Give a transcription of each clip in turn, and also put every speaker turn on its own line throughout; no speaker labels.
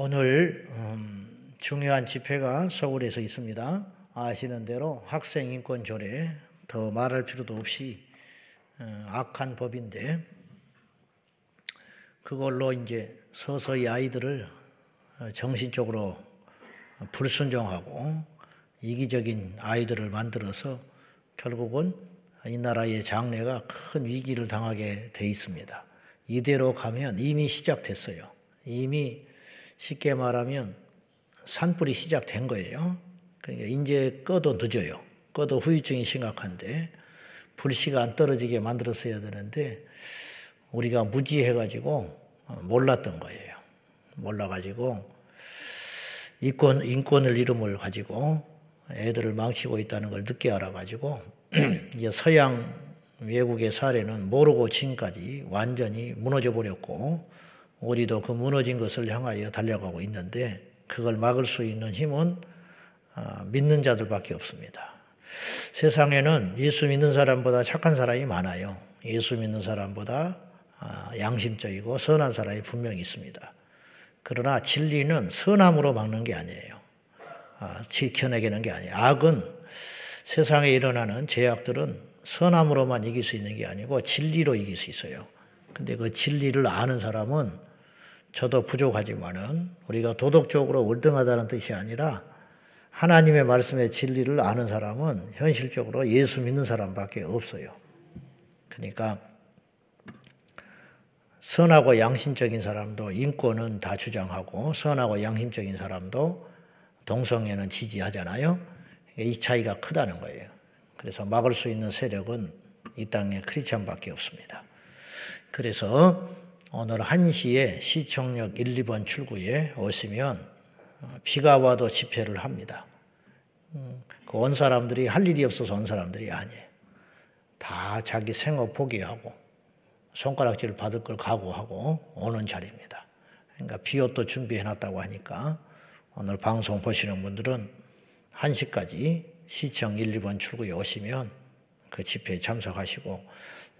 오늘 음, 중요한 집회가 서울에서 있습니다. 아시는 대로 학생 인권 조례 더 말할 필요도 없이 어, 악한 법인데 그걸로 이제 서서히 아이들을 어, 정신적으로 불순종하고 이기적인 아이들을 만들어서 결국은 이 나라의 장래가 큰 위기를 당하게 돼 있습니다. 이대로 가면 이미 시작됐어요. 이미 쉽게 말하면 산불이 시작된 거예요. 그러니까 이제 꺼도 늦어요. 꺼도 후유증이 심각한데 불씨가 안 떨어지게 만들었어야 되는데 우리가 무지해가지고 몰랐던 거예요. 몰라가지고 인권, 인권을 이름을 가지고 애들을 망치고 있다는 걸 늦게 알아가지고 이제 서양 외국의 사례는 모르고 지금까지 완전히 무너져 버렸고 우리도 그 무너진 것을 향하여 달려가고 있는데 그걸 막을 수 있는 힘은 아, 믿는 자들밖에 없습니다. 세상에는 예수 믿는 사람보다 착한 사람이 많아요. 예수 믿는 사람보다 아, 양심적이고 선한 사람이 분명히 있습니다. 그러나 진리는 선함으로 막는 게 아니에요. 아, 지켜내게는 게 아니에요. 악은 세상에 일어나는 죄악들은 선함으로만 이길 수 있는 게 아니고 진리로 이길 수 있어요. 근데 그 진리를 아는 사람은 저도 부족하지만은 우리가 도덕적으로 월등하다는 뜻이 아니라 하나님의 말씀의 진리를 아는 사람은 현실적으로 예수 믿는 사람밖에 없어요. 그러니까 선하고 양심적인 사람도 인권은 다 주장하고 선하고 양심적인 사람도 동성애는 지지하잖아요. 이 차이가 크다는 거예요. 그래서 막을 수 있는 세력은 이 땅에 크리스천밖에 없습니다. 그래서 오늘 1시에 시청역 1, 2번 출구에 오시면 비가 와도 집회를 합니다. 음, 그온 사람들이 할 일이 없어서 온 사람들이 아니에요. 다 자기 생업 포기하고 손가락질 받을 걸 각오하고 오는 자리입니다. 그러니까 비옷도 준비해 놨다고 하니까 오늘 방송 보시는 분들은 1시까지 시청 1, 2번 출구에 오시면 그 집회에 참석하시고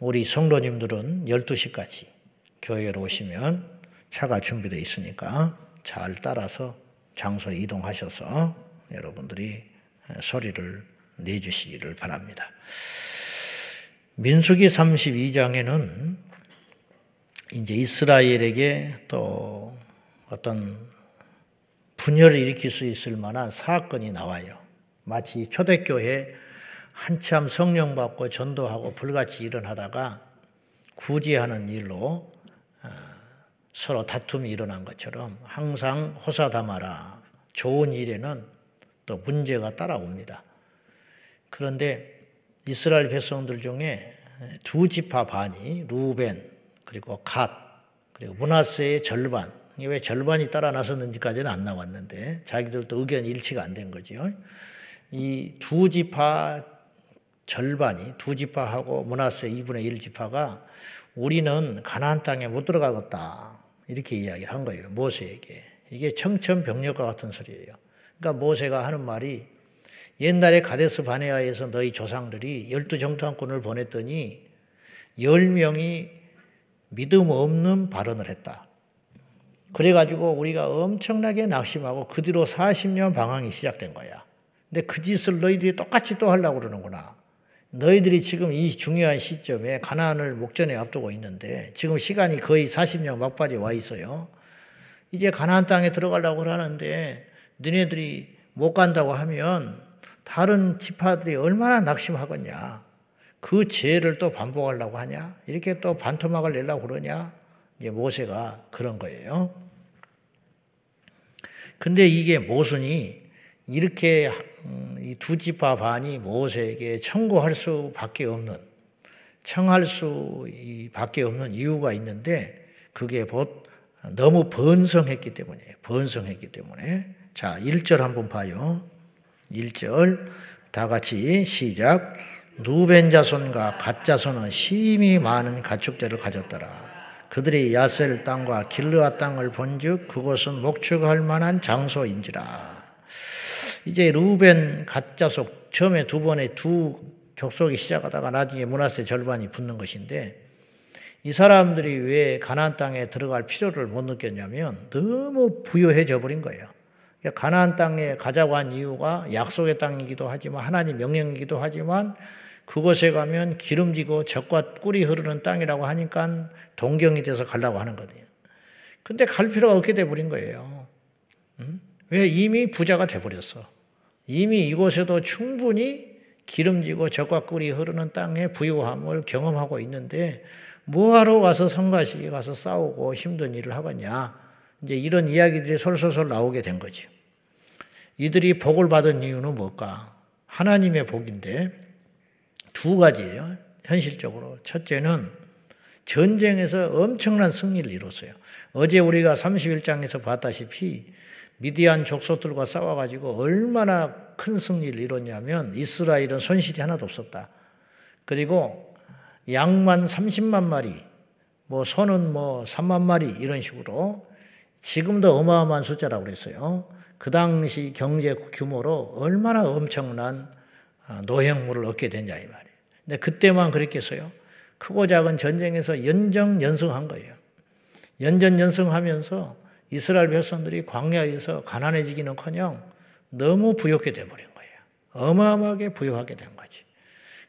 우리 성도님들은 12시까지 교회로 오시면 차가 준비되어 있으니까 잘 따라서 장소 이동하셔서 여러분들이 소리를 내주시기를 바랍니다. 민수기 32장에는 이제 이스라엘에게 또 어떤 분열을 일으킬 수 있을 만한 사건이 나와요. 마치 초대교회 한참 성령 받고 전도하고 불같이 일어나다가 구제하는 일로 어, 서로 다툼이 일어난 것처럼 항상 호사다마라 좋은 일에는 또 문제가 따라옵니다. 그런데 이스라엘 백성들 중에 두 지파 반이 루벤 그리고 갓, 그리고 문하세의 절반. 왜 절반이 따라 나섰는지까지는 안 나왔는데 자기들도 의견 일치가 안 된 거죠. 이두 지파 절반이 두 지파하고 문하세 2분의 1 지파가 우리는 가나안 땅에 못 들어가겠다. 이렇게 이야기를 한 거예요. 모세에게. 이게 청천벽력과 같은 소리예요. 그러니까 모세가 하는 말이 옛날에 가데스 바네아에서 너희 조상들이 열두 정탐꾼을 보냈더니 열 명이 믿음 없는 발언을 했다. 그래가지고 우리가 엄청나게 낙심하고 그 뒤로 40년 방황이 시작된 거야. 근데 그 짓을 너희들이 똑같이 또 하려고 그러는구나. 너희들이 지금 이 중요한 시점에 가나안을 목전에 앞두고 있는데 지금 시간이 거의 40년 막바지에 와 있어요. 이제 가나안 땅에 들어가려고 하는데 너네들이 못 간다고 하면 다른 지파들이 얼마나 낙심하겠냐. 그 죄를 또 반복하려고 하냐? 이렇게 또 반토막을 내려고 그러냐? 이제 모세가 그런 거예요. 근데 이게 모순이 이렇게 음, 이두 지파 반이 모세에게 청구할 수밖에 없는 청할 수밖에 없는 이유가 있는데 그게 곧 너무 번성했기 때문이에요. 번성했기 때문에 자 1절 한번 봐요. 1절 다 같이 시작 누벤 자손과 갓 자손은 심히 많은 가축대를 가졌더라. 그들이 야셀 땅과 길르아 땅을 본즉 그곳은 목축할 만한 장소인지라. 이제 루벤 갓 자손 처음에 두 번에 두 족속이 시작하다가 나중에 문하세 절반이 붙는 것인데 이 사람들이 왜 가나안 땅에 들어갈 필요를 못 느꼈냐면 너무 부여해져 버린 거예요. 그러니까 가나안 땅에 가자고 한 이유가 약속의 땅이기도 하지만 하나님 명령이기도 하지만 그곳에 가면 기름지고 젖과 꿀이 흐르는 땅이라고 하니까 동경이 돼서 가려고 하는 거예요. 근데 갈 필요가 없게 돼 버린 거예요. 왜 이미 부자가 돼 버렸어. 이미 이곳에도 충분히 기름지고 젖과 꿀이 흐르는 땅의 부유함을 경험하고 있는데 뭐하러 가서 성가시에 가서 싸우고 힘든 일을 하겠냐. 이제 이런 이야기들이 솔솔솔 나오게 된 거지. 이들이 복을 받은 이유는 뭘까? 하나님의 복인데 두 가지예요. 현실적으로. 첫째는 전쟁에서 엄청난 승리를 이뤘어요. 어제 우리가 31장에서 봤다시피 미디안 족속들과 싸워가지고 얼마나 큰 승리를 이뤘냐면 이스라엘은 손실이 하나도 없었다. 그리고 양만 30만 마리, 뭐 소는 뭐 3만 마리 이런 식으로 지금도 어마어마한 숫자라고 그랬어요. 그 당시 경제 규모로 얼마나 엄청난 아, 노획물을 얻게 됐냐 이 말이에요. 근데 그때만 그랬겠어요. 크고 작은 전쟁에서 연정 연승한 거예요. 연전 연승하면서 이스라엘 백성들이 광야에서 가난해지기는커녕 너무 부욕해 돼 버린 거예요. 어마어마하게 부욕하게 된 거지.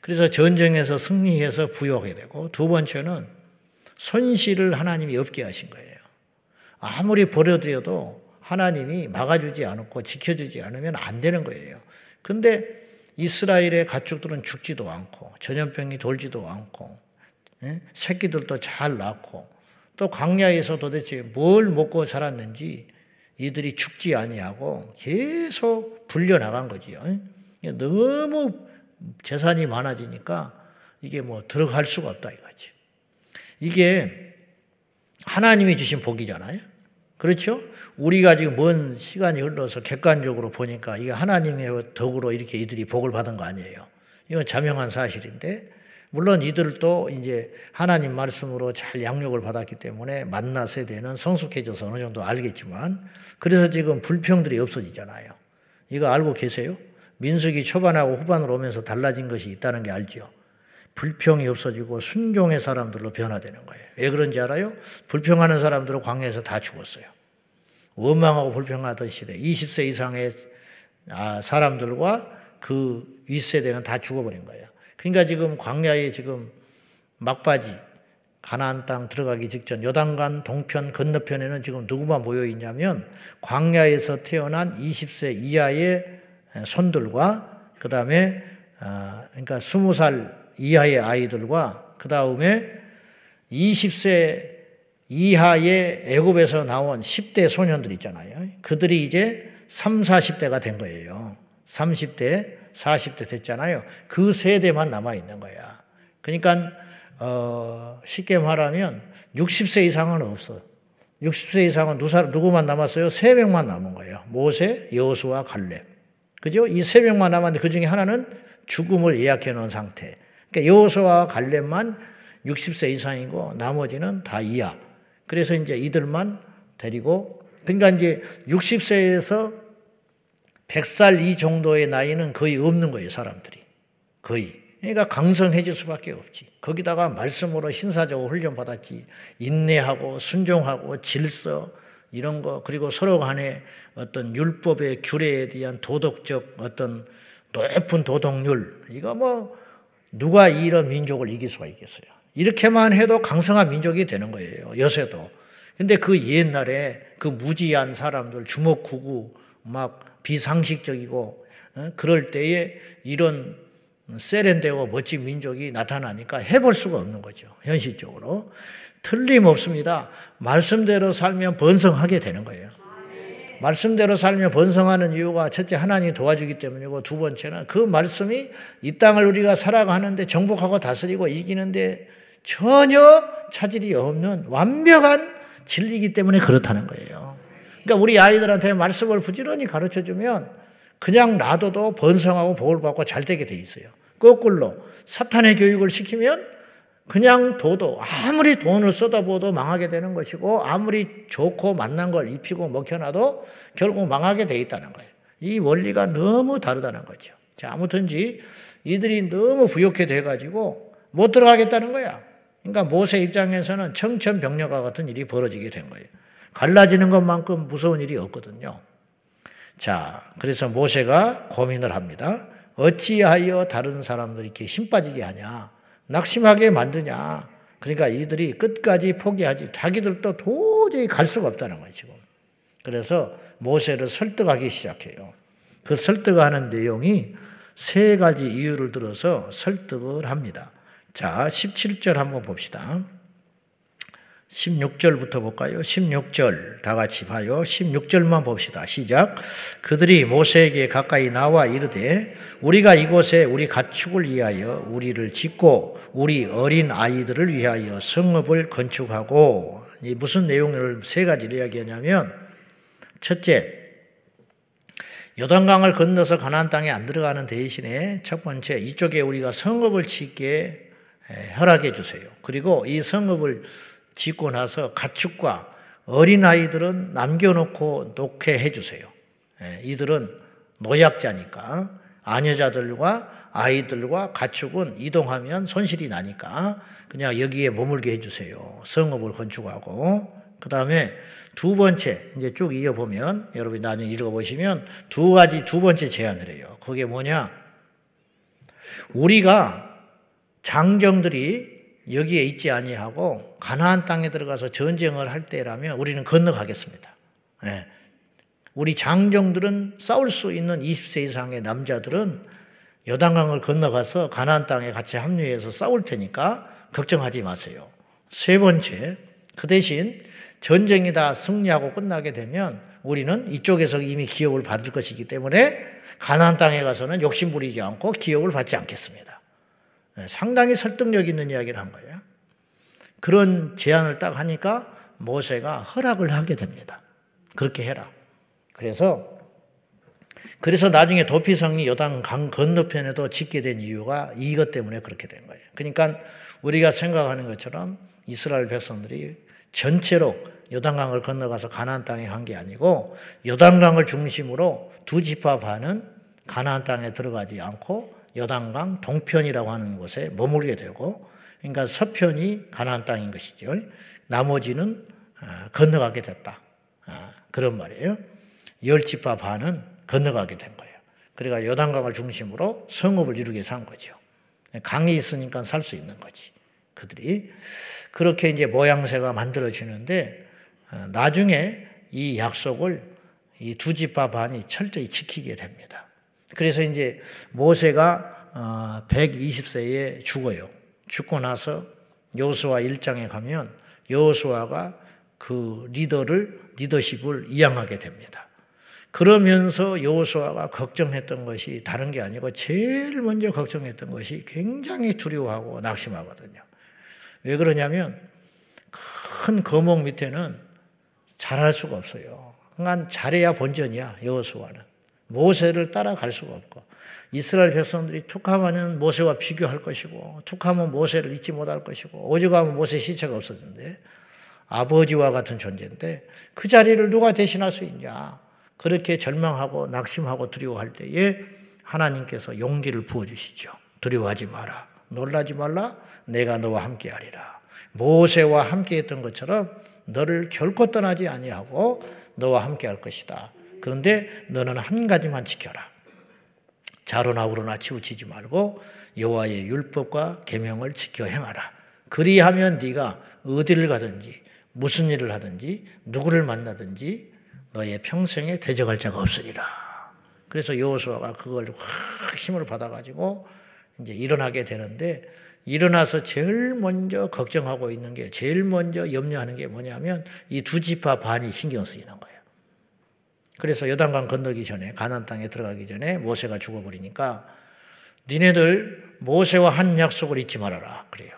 그래서 전쟁에서 승리해서 부여하게 되고 두 번째는 손실을 하나님이 없게 하신 거예요. 아무리 버려드려도 하나님이 막아주지 않고 지켜주지 않으면 안 되는 거예요. 근데 이스라엘의 가축들은 죽지도 않고 전염병이 돌지도 않고 예? 새끼들도 잘 낳고 또 광야에서 도대체 뭘 먹고 살았는지 이들이 죽지 아니하고 계속 불려 나간 거지요. 예? 너무 재산이 많아지니까 이게 뭐 들어갈 수가 없다 이거지. 이게 하나님이 주신 복이잖아요. 그렇죠? 우리가 지금 먼 시간이 흘러서 객관적으로 보니까 이게 하나님의 덕으로 이렇게 이들이 복을 받은 거 아니에요. 이건 자명한 사실인데, 물론 이들도 이제 하나님 말씀으로 잘 양육을 받았기 때문에 만나 세대는 성숙해져서 어느 정도 알겠지만, 그래서 지금 불평들이 없어지잖아요. 이거 알고 계세요? 민숙이 초반하고 후반으로 오면서 달라진 것이 있다는 게 알죠. 불평이 없어지고 순종의 사람들로 변화되는 거예요. 왜 그런지 알아요? 불평하는 사람들은 광야에서 다 죽었어요. 원망하고 불평하던 시대, 20세 이상의 아, 사람들과 그 윗세대는 다 죽어버린 거예요. 그러니까 지금 광야에 지금 막바지, 가나안 땅 들어가기 직전 요단강 동편 건너편에는 지금 누구만 모여 있냐면 광야에서 태어난 20세 이하의 손들과 그 다음에 어, 그러니까 20살 이하의 아이들과 그 다음에 20세 이하의 애굽에서 나온 10대 소년들 있잖아요. 그들이 이제 3, 40대가 된 거예요. 30대, 40대 됐잖아요. 그 세대만 남아 있는 거야. 그러니까 어, 쉽게 말하면 60세 이상은 없어. 60세 이상은 누구만 남았어요? 세 명만 남은 거예요. 모세, 여수와 갈렙. 그죠? 이 세 명만 남았는데 그 중에 하나는 죽음을 예약해 놓은 상태. 그러니까 여호수와 갈렙만 60세 이상이고 나머지는 다 이하. 그래서 이제 이들만 데리고 그러니까 이제 60세에서 100살 이 정도의 나이는 거의 없는 거예요, 사람들이. 거의. 그러니까 강성해질 수밖에 없지. 거기다가 말씀으로 신사적으로 훈련받았지. 인내하고 순종하고 질서, 이런 거 그리고 서로 간에 어떤 율법의 규례에 대한 도덕적 어떤 높은 도덕률 이거 뭐 누가 이런 민족을 이길 수가 있겠어요. 이렇게만 해도 강성한 민족이 되는 거예요. 요새도. 근데 그 옛날에 그 무지한 사람들 주먹구구 막 비상식적이고 어? 그럴 때에 이런 세련되고 멋진 민족이 나타나니까 해볼 수가 없는 거죠. 현실적으로. 틀림없습니다. 말씀대로 살면 번성하게 되는 거예요. 말씀대로 살면 번성하는 이유가 첫째 하나님이 도와주기 때문이고 두 번째는 그 말씀이 이 땅을 우리가 살아가는데 정복하고 다스리고 이기는데 전혀 차질이 없는 완벽한 진리이기 때문에 그렇다는 거예요. 그러니까 우리 아이들한테 말씀을 부지런히 가르쳐 주면 그냥 놔둬도 번성하고 복을 받고 잘 되게 돼 있어요. 거꾸로 사탄의 교육을 시키면 그냥 둬도 아무리 돈을 쏟아부어도 망하게 되는 것이고 아무리 좋고 만난 걸 입히고 먹혀놔도 결국 망하게 돼 있다는 거예요. 이 원리가 너무 다르다는 거죠. 자, 아무튼지 이들이 너무 부욕해 돼가지고 못 들어가겠다는 거야. 그러니까 모세 입장에서는 청천벽력과 같은 일이 벌어지게 된 거예요. 갈라지는 것만큼 무서운 일이 없거든요. 자, 그래서 모세가 고민을 합니다. 어찌하여 다른 사람들이 이렇게 힘 빠지게 하냐? 낙심하게 만드냐? 그러니까 이들이 끝까지 포기하지. 자기들도 도저히 갈 수가 없다는 거예요, 지금. 그래서 모세를 설득하기 시작해요. 그 설득하는 내용이 세 가지 이유를 들어서 설득을 합니다. 자, 17절 한번 봅시다. 16절부터 볼까요? 16절 다 같이 봐요. 16절만 봅시다. 시작. 그들이 모세에게 가까이 나와 이르되 우리가 이곳에 우리 가축을 위하여 우리를 짓고 우리 어린 아이들을 위하여 성읍을 건축하고 무슨 내용을 세 가지를 이야기하냐면 첫째 요단강을 건너서 가나안 땅에 안 들어가는 대신에 첫 번째 이쪽에 우리가 성읍을 짓게 허락해 주세요. 그리고 이 성읍을 짓고 나서 가축과 어린아이들은 남겨놓고 놓게 해주세요. 예, 이들은 노약자니까 아녀자들과 아이들과 가축은 이동하면 손실이 나니까 그냥 여기에 머물게 해주세요. 성읍을 건축하고 그 다음에 두 번째 이제 쭉 이어보면 여러분이 나중에 읽어보시면 두 가지 두 번째 제안을 해요. 그게 뭐냐? 우리가 장정들이 여기에 있지 아니하고 가나안 땅에 들어가서 전쟁을 할 때라면 우리는 건너가겠습니다. 네. 우리 장정들은 싸울 수 있는 20세 이상의 남자들은 여단강을 건너가서 가나안 땅에 같이 합류해서 싸울 테니까 걱정하지 마세요. 세 번째, 그 대신 전쟁이 다 승리하고 끝나게 되면 우리는 이쪽에서 이미 기업을 받을 것이기 때문에 가나안 땅에 가서는 욕심 부리지 않고 기업을 받지 않겠습니다. 네, 상당히 설득력 있는 이야기를 한 거예요. 그런 제안을 딱 하니까 모세가 허락을 하게 됩니다. 그렇게 해라. 그래서 그래서 나중에 도피성이 요단 강 건너편에도 짓게 된 이유가 이것 때문에 그렇게 된 거예요. 그러니까 우리가 생각하는 것처럼 이스라엘 백성들이 전체로 요단강을 건너가서 가나안 땅에 간 게 아니고 요단강을 중심으로 두 지파 반은 가나안 땅에 들어가지 않고 여단강 동편이라고 하는 곳에 머물게 되고 그러니까 서편이 가나안 땅인 것이죠. 나머지는 아, 건너가게 됐다. 아, 그런 말이에요. 열 지파 반은 건너가게 된 거예요. 그러니까 여단강을 중심으로 성읍을 이루게 산 거죠. 강이 있으니까 살 수 있는 거지. 그들이 그렇게 이제 모양새가 만들어지는데 아, 나중에 이 약속을 이두 지파 반이 철저히 지키게 됩니다. 그래서 이제 모세가 120세에 어, 죽어요. 죽고 나서 여호수아 1장에 가면 여호수아가 그 리더를 리더십을 이양하게 됩니다. 그러면서 여호수아가 걱정했던 것이 다른 게 아니고 제일 먼저 걱정했던 것이 굉장히 두려워하고 낙심하거든요. 왜 그러냐면 큰 거목 밑에는 잘할 수가 없어요. 그러니까 잘해야 본전이야 여호수아는. 모세를 따라갈 수가 없고 이스라엘 백성들이 툭하면 모세와 비교할 것이고 툭하면 모세를 잊지 못할 것이고 오죽하면 모세 시체가 없어진대. 아버지와 같은 존재인데 그 자리를 누가 대신할 수 있냐? 그렇게 절망하고 낙심하고 두려워할 때에 하나님께서 용기를 부어주시죠. 두려워하지 마라. 놀라지 말라. 내가 너와 함께하리라. 모세와 함께했던 것처럼 너를 결코 떠나지 아니하고 너와 함께할 것이다. 그런데 너는 한 가지만 지켜라. 자로나 우로나 치우치지 말고 여호와의 율법과 계명을 지켜 행하라. 그리하면 네가 어디를 가든지 무슨 일을 하든지 누구를 만나든지 너의 평생에 대적할 자가 없으리라. 그래서 여호수아가 그걸 확 힘을 받아가지고 이제 일어나게 되는데 일어나서 제일 먼저 걱정하고 있는 게 제일 먼저 염려하는 게 뭐냐면 이 두 지파 반이 신경 쓰이는 거예요. 그래서 요단강 건너기 전에 가나안 땅에 들어가기 전에 모세가 죽어버리니까 니네들 모세와 한 약속을 잊지 말아라 그래요.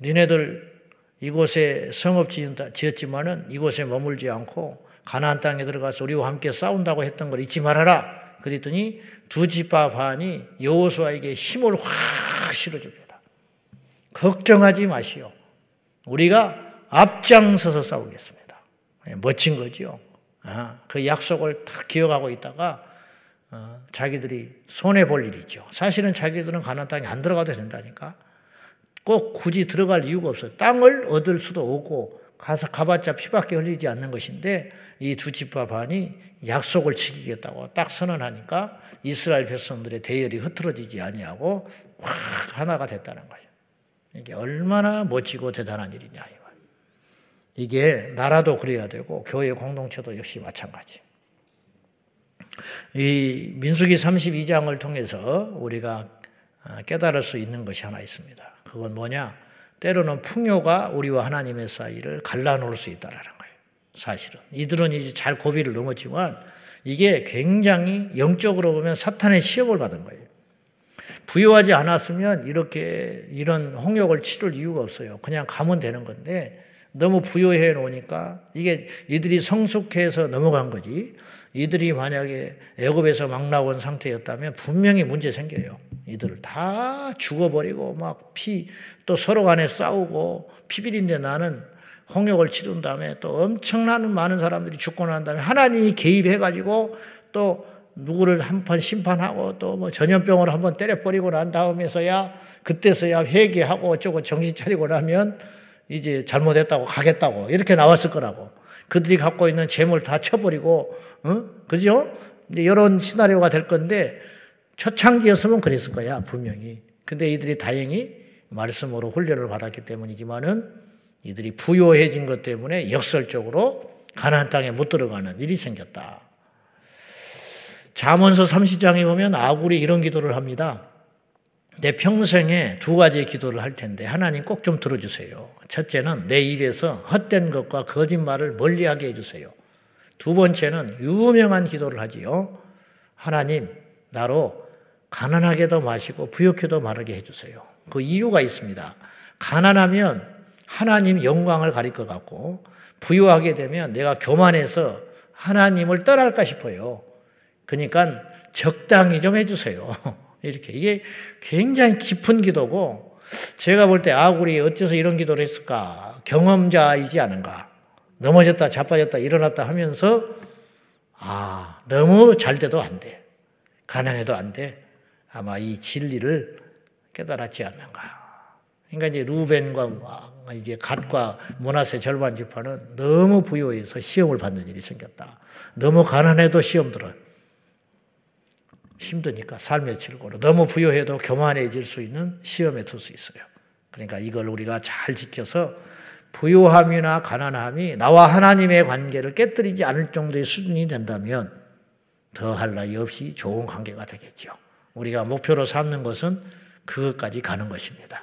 니네들 이곳에 지은다, 지었지만은 이곳에 머물지 않고 가나안 땅에 들어가서 우리와 함께 싸운다고 했던 걸 잊지 말아라. 그랬더니 두 지파 반이 여호수아에게 힘을 확 실어줍니다. 걱정하지 마시오. 우리가 앞장서서 싸우겠습니다. 멋진 거죠. 어, 그 약속을 다 기억하고 있다가 어, 자기들이 손해 볼 일이죠. 사실은 자기들은 가나안 땅에 안 들어가도 된다니까. 꼭 굳이 들어갈 이유가 없어요. 땅을 얻을 수도 없고 가서 가봤자 피밖에 흘리지 않는 것인데 이 두 집과 반이 약속을 지키겠다고 딱 선언하니까 이스라엘 백성들의 대열이 흐트러지지 아니하고 확 하나가 됐다는 거예요. 이게 얼마나 멋지고 대단한 일이냐 이게 나라도 그래야 되고 교회 공동체도 역시 마찬가지. 이 민수기 32장을 통해서 우리가 아, 깨달을 수 있는 것이 하나 있습니다. 그건 뭐냐? 때로는 풍요가 우리와 하나님의 사이를 갈라놓을 수 있다라는 거예요. 사실은 이들은 이제 잘 고비를 넘었지만 이게 굉장히 영적으로 보면 사탄의 시험을 받은 거예요. 부유하지 않았으면 이렇게 이런 홍역을 치를 이유가 없어요. 그냥 가면 되는 건데 너무 부유해 놓으니까 이게 이들이 성숙해서 넘어간 거지. 이들이 만약에 애굽에서 막 나온 상태였다면 분명히 문제 생겨요. 이들을 다 죽어버리고 막 피 또 서로 간에 싸우고 피비린내 나는 홍역을 치른 다음에 또 엄청난 많은 사람들이 죽고 난 다음에 하나님이 개입해가지고 또 누구를 한 번 심판하고 또 뭐 전염병을 한 번 때려버리고 난 다음에서야 그때서야 회개하고 어쩌고 정신 차리고 나면 이제 잘못했다고 가겠다고 이렇게 나왔을 거라고. 그들이 갖고 있는 재물 다 쳐버리고, 어? 그죠? 이런 시나리오가 될 건데, 초창기였으면 그랬을 거야, 분명히. 근데 이들이 다행히 말씀으로 훈련을 받았기 때문이지만은 이들이 부요해진 것 때문에 역설적으로 가나안 땅에 못 들어가는 일이 생겼다. 잠언서 30장에 보면 아굴이 이런 기도를 합니다. 내 평생에 두 가지 기도를 할 텐데 하나님 꼭 좀 들어주세요. 첫째는 내 입에서 헛된 것과 거짓말을 멀리하게 해주세요. 두 번째는 유명한 기도를 하지요. 하나님 나로 가난하게도 마시고 부욕해도 마르게 해주세요. 그 이유가 있습니다. 가난하면 하나님 영광을 가릴 것 같고 부유하게 되면 내가 교만해서 하나님을 떠날까 싶어요. 그러니까 적당히 좀 해주세요. 이렇게. 이게 굉장히 깊은 기도고, 제가 볼 때 아굴이 어째서 이런 기도를 했을까? 경험자이지 않은가? 넘어졌다, 자빠졌다, 일어났다 하면서, 아, 너무 잘 돼도 안 돼. 가난해도 안 돼. 아마 이 진리를 깨달았지 않는가. 그러니까 이제 루벤과 이제 갓과 모나세 절반 지파는 너무 부유해서 시험을 받는 일이 생겼다. 너무 가난해도 시험 들어요. 힘드니까 삶의 질고로 너무 부여해도 교만해질 수 있는 시험에 들수 있어요. 그러니까 이걸 우리가 잘 지켜서 부유함이나 가난함이 나와 하나님의 관계를 깨뜨리지 않을 정도의 수준이 된다면 더할 나위 없이 좋은 관계가 되겠죠. 우리가 목표로 삼는 것은 그것까지 가는 것입니다.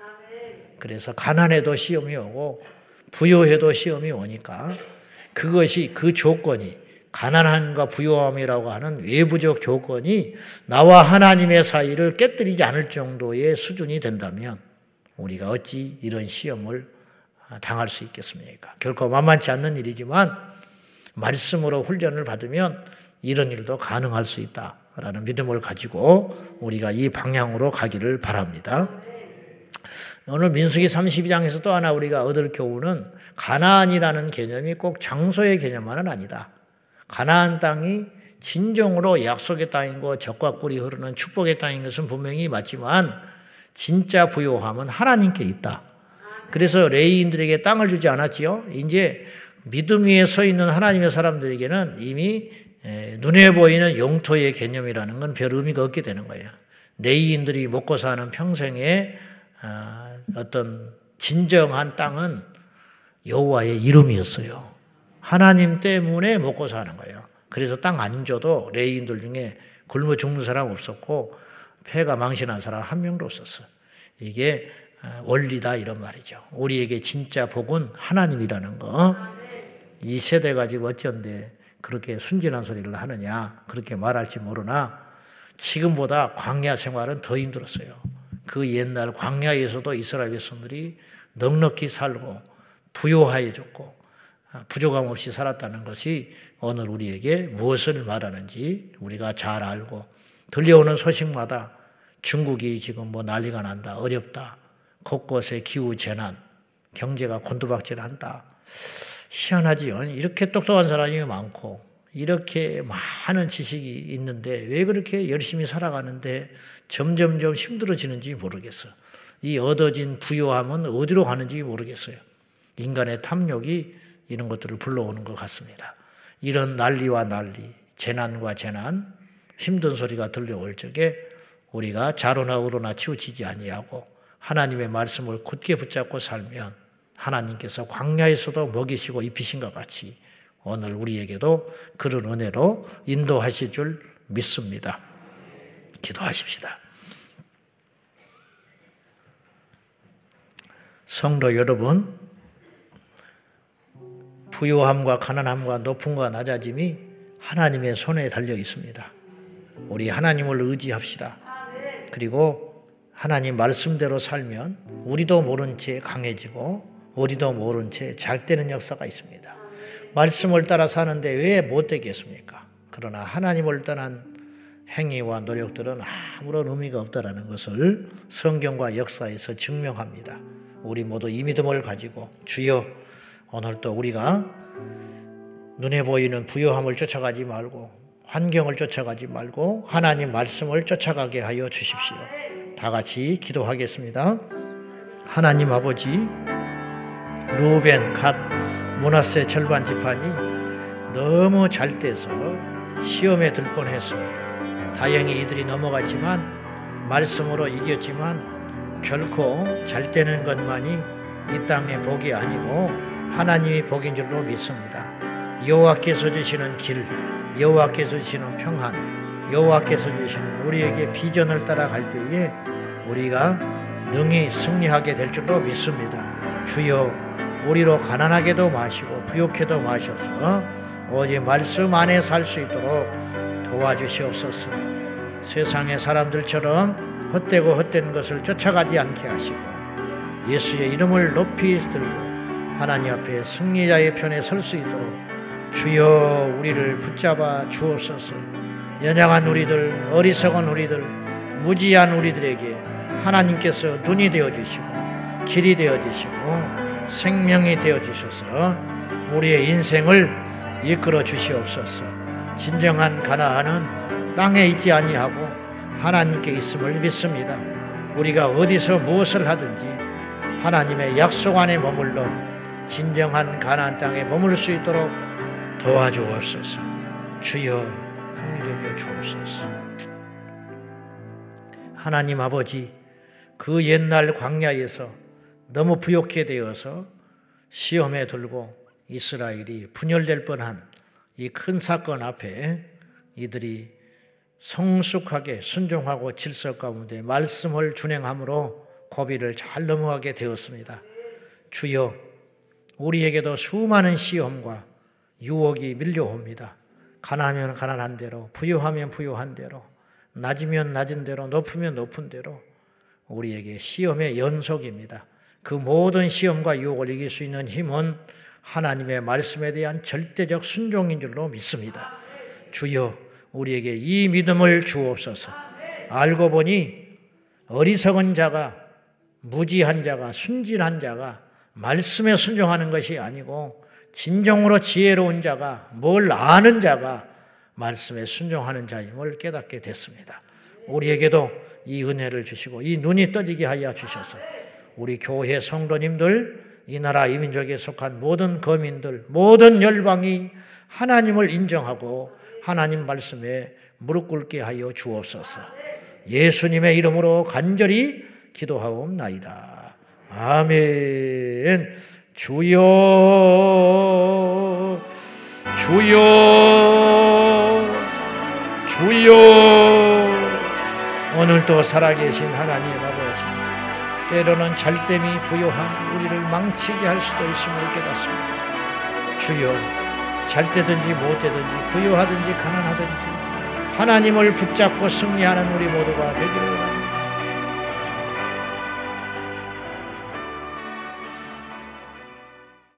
그래서 가난해도 시험이 오고 부유해도 시험이 오니까 그것이 그 조건이 가난함과 부유함이라고 하는 외부적 조건이 나와 하나님의 사이를 깨뜨리지 않을 정도의 수준이 된다면 우리가 어찌 이런 시험을 당할 수 있겠습니까? 결코 만만치 않는 일이지만 말씀으로 훈련을 받으면 이런 일도 가능할 수 있다라는 믿음을 가지고 우리가 이 방향으로 가기를 바랍니다. 오늘 민수기 32장에서 또 하나 우리가 얻을 교훈은 가나안이라는 개념이 꼭 장소의 개념만은 아니다. 가나안 땅이 진정으로 약속의 땅이고 적과 꿀이 흐르는 축복의 땅인 것은 분명히 맞지만 진짜 부요함은 하나님께 있다. 그래서 레이인들에게 땅을 주지 않았지요. 이제 믿음 위에 서 있는 하나님의 사람들에게는 이미 눈에 보이는 영토의 개념이라는 건 별 의미가 없게 되는 거예요. 레이인들이 먹고 사는 평생의 아, 어떤 진정한 땅은 여호와의 이름이었어요. 하나님 때문에 먹고 사는 거예요. 그래서 땅 안 줘도 레이인들 중에 굶어 죽는 사람 없었고 폐가 망신한 사람 한 명도 없었어. 이게 어, 원리다 이런 말이죠. 우리에게 진짜 복은 하나님이라는 거. 이 세대 가 지금 어쩐데 그렇게 순진한 소리를 하느냐 그렇게 말할지 모르나 지금보다 광야 생활은 더 힘들었어요. 그 옛날 광야에서도 이스라엘 백성들이 넉넉히 살고 부요하여졌고 아, 부족함 없이 살았다는 것이 오늘 우리에게 무엇을 말하는지 우리가 잘 알고 들려오는 소식마다 중국이 지금 뭐 난리가 난다, 어렵다, 곳곳에 기후 재난, 경제가 곤두박질한다. 희한하지요. 이렇게 똑똑한 사람이 많고 이렇게 많은 지식이 있는데 왜 그렇게 열심히 살아가는데 점점점 힘들어지는지 모르겠어. 이 얻어진 부요함은 어디로 가는지 모르겠어요. 인간의 탐욕이 이런 것들을 불러오는 것 같습니다. 이런 난리와 난리, 재난과 재난, 힘든 소리가 들려올 적에 우리가 자로나 우로나 치우치지 아니하고 하나님의 말씀을 굳게 붙잡고 살면 하나님께서 광야에서도 먹이시고 입히신 것 같이 오늘 우리에게도 그런 은혜로 인도하실 줄 믿습니다. 기도하십시다. 성도 여러분, 부유함과 가난함과 높음과 낮아짐이 하나님의 손에 달려 있습니다. 우리 하나님을 의지합시다. 그리고 하나님 말씀대로 살면 우리도 모른 채 강해지고 우리도 모른 채 잘되는 역사가 있습니다. 말씀을 따라 사는데 왜 못 되겠습니까? 그러나 하나님을 떠난 행위와 노력들은 아무런 의미가 없다라는 것을 성경과 역사에서 증명합니다. 우리 모두 이 믿음을 가지고 주여 오늘도 우리가 눈에 보이는 부요함을 쫓아가지 말고 환경을 쫓아가지 말고 하나님 말씀을 쫓아가게 하여 주십시오. 다 같이 기도하겠습니다. 하나님 아버지 루벤 갓 모나세 절반 지판이 너무 잘 돼서 시험에 들 뻔했습니다. 다행히 이들이 넘어갔지만 말씀으로 이겼지만 결코 잘 되는 것만이 이 땅의 복이 아니고 하나님이 복인 줄로 믿습니다. 여호와께서 주시는 길, 여호와께서 주시는 평안, 여호와께서 주시는 우리에게 비전을 따라갈 때에 우리가 능히 승리하게 될 줄로 믿습니다. 주여 우리로 가난하게도 마시고 부욕해도 마셔서 오직 말씀 안에 살 수 있도록 도와주시옵소서. 세상의 사람들처럼 헛되고 헛된 것을 쫓아가지 않게 하시고 예수의 이름을 높이 들고 하나님 앞에 승리자의 편에 설 수 있도록 주여 우리를 붙잡아 주옵소서. 연약한 우리들, 어리석은 우리들, 무지한 우리들에게 하나님께서 눈이 되어 주시고 길이 되어 주시고 생명이 되어 주셔서 우리의 인생을 이끌어 주시옵소서. 진정한 가나안은 땅에 있지 아니하고 하나님께 있음을 믿습니다. 우리가 어디서 무엇을 하든지 하나님의 약속 안에 머물러 진정한 가나안 땅에 머물 수 있도록 도와주옵소서. 주여 긍휼히 주옵소서. 하나님 아버지 그 옛날 광야에서 너무 부욕해 되어서 시험에 들고 이스라엘이 분열될 뻔한 이 큰 사건 앞에 이들이 성숙하게 순종하고 질서 가운데 말씀을 준행함으로 고비를 잘 넘어가게 되었습니다. 주여, 우리에게도 수많은 시험과 유혹이 밀려옵니다. 가난하면 가난한 대로, 부유하면 부유한 대로, 낮으면 낮은 대로, 높으면 높은 대로 우리에게 시험의 연속입니다. 그 모든 시험과 유혹을 이길 수 있는 힘은 하나님의 말씀에 대한 절대적 순종인 줄로 믿습니다. 주여, 우리에게 이 믿음을 주옵소서. 알고 보니 어리석은 자가, 무지한 자가, 순진한 자가 말씀에 순종하는 것이 아니고 진정으로 지혜로운 자가, 뭘 아는 자가 말씀에 순종하는 자임을 깨닫게 됐습니다. 우리에게도 이 은혜를 주시고 이 눈이 떠지게 하여 주셔서 우리 교회 성도님들, 이 나라 이민족에 속한 모든 거민들, 모든 열방이 하나님을 인정하고 하나님 말씀에 무릎 꿇게 하여 주옵소서. 예수님의 이름으로 간절히 기도하옵나이다. 아멘. 주여, 주여, 주여. 오늘도 살아계신 하나님 아버지. 때로는 잘됨이 부요한 우리를 망치게 할 수도 있음을 깨닫습니다. 주여, 잘 되든지 못 되든지 부요하든지 가난하든지 하나님을 붙잡고 승리하는 우리 모두가 되기를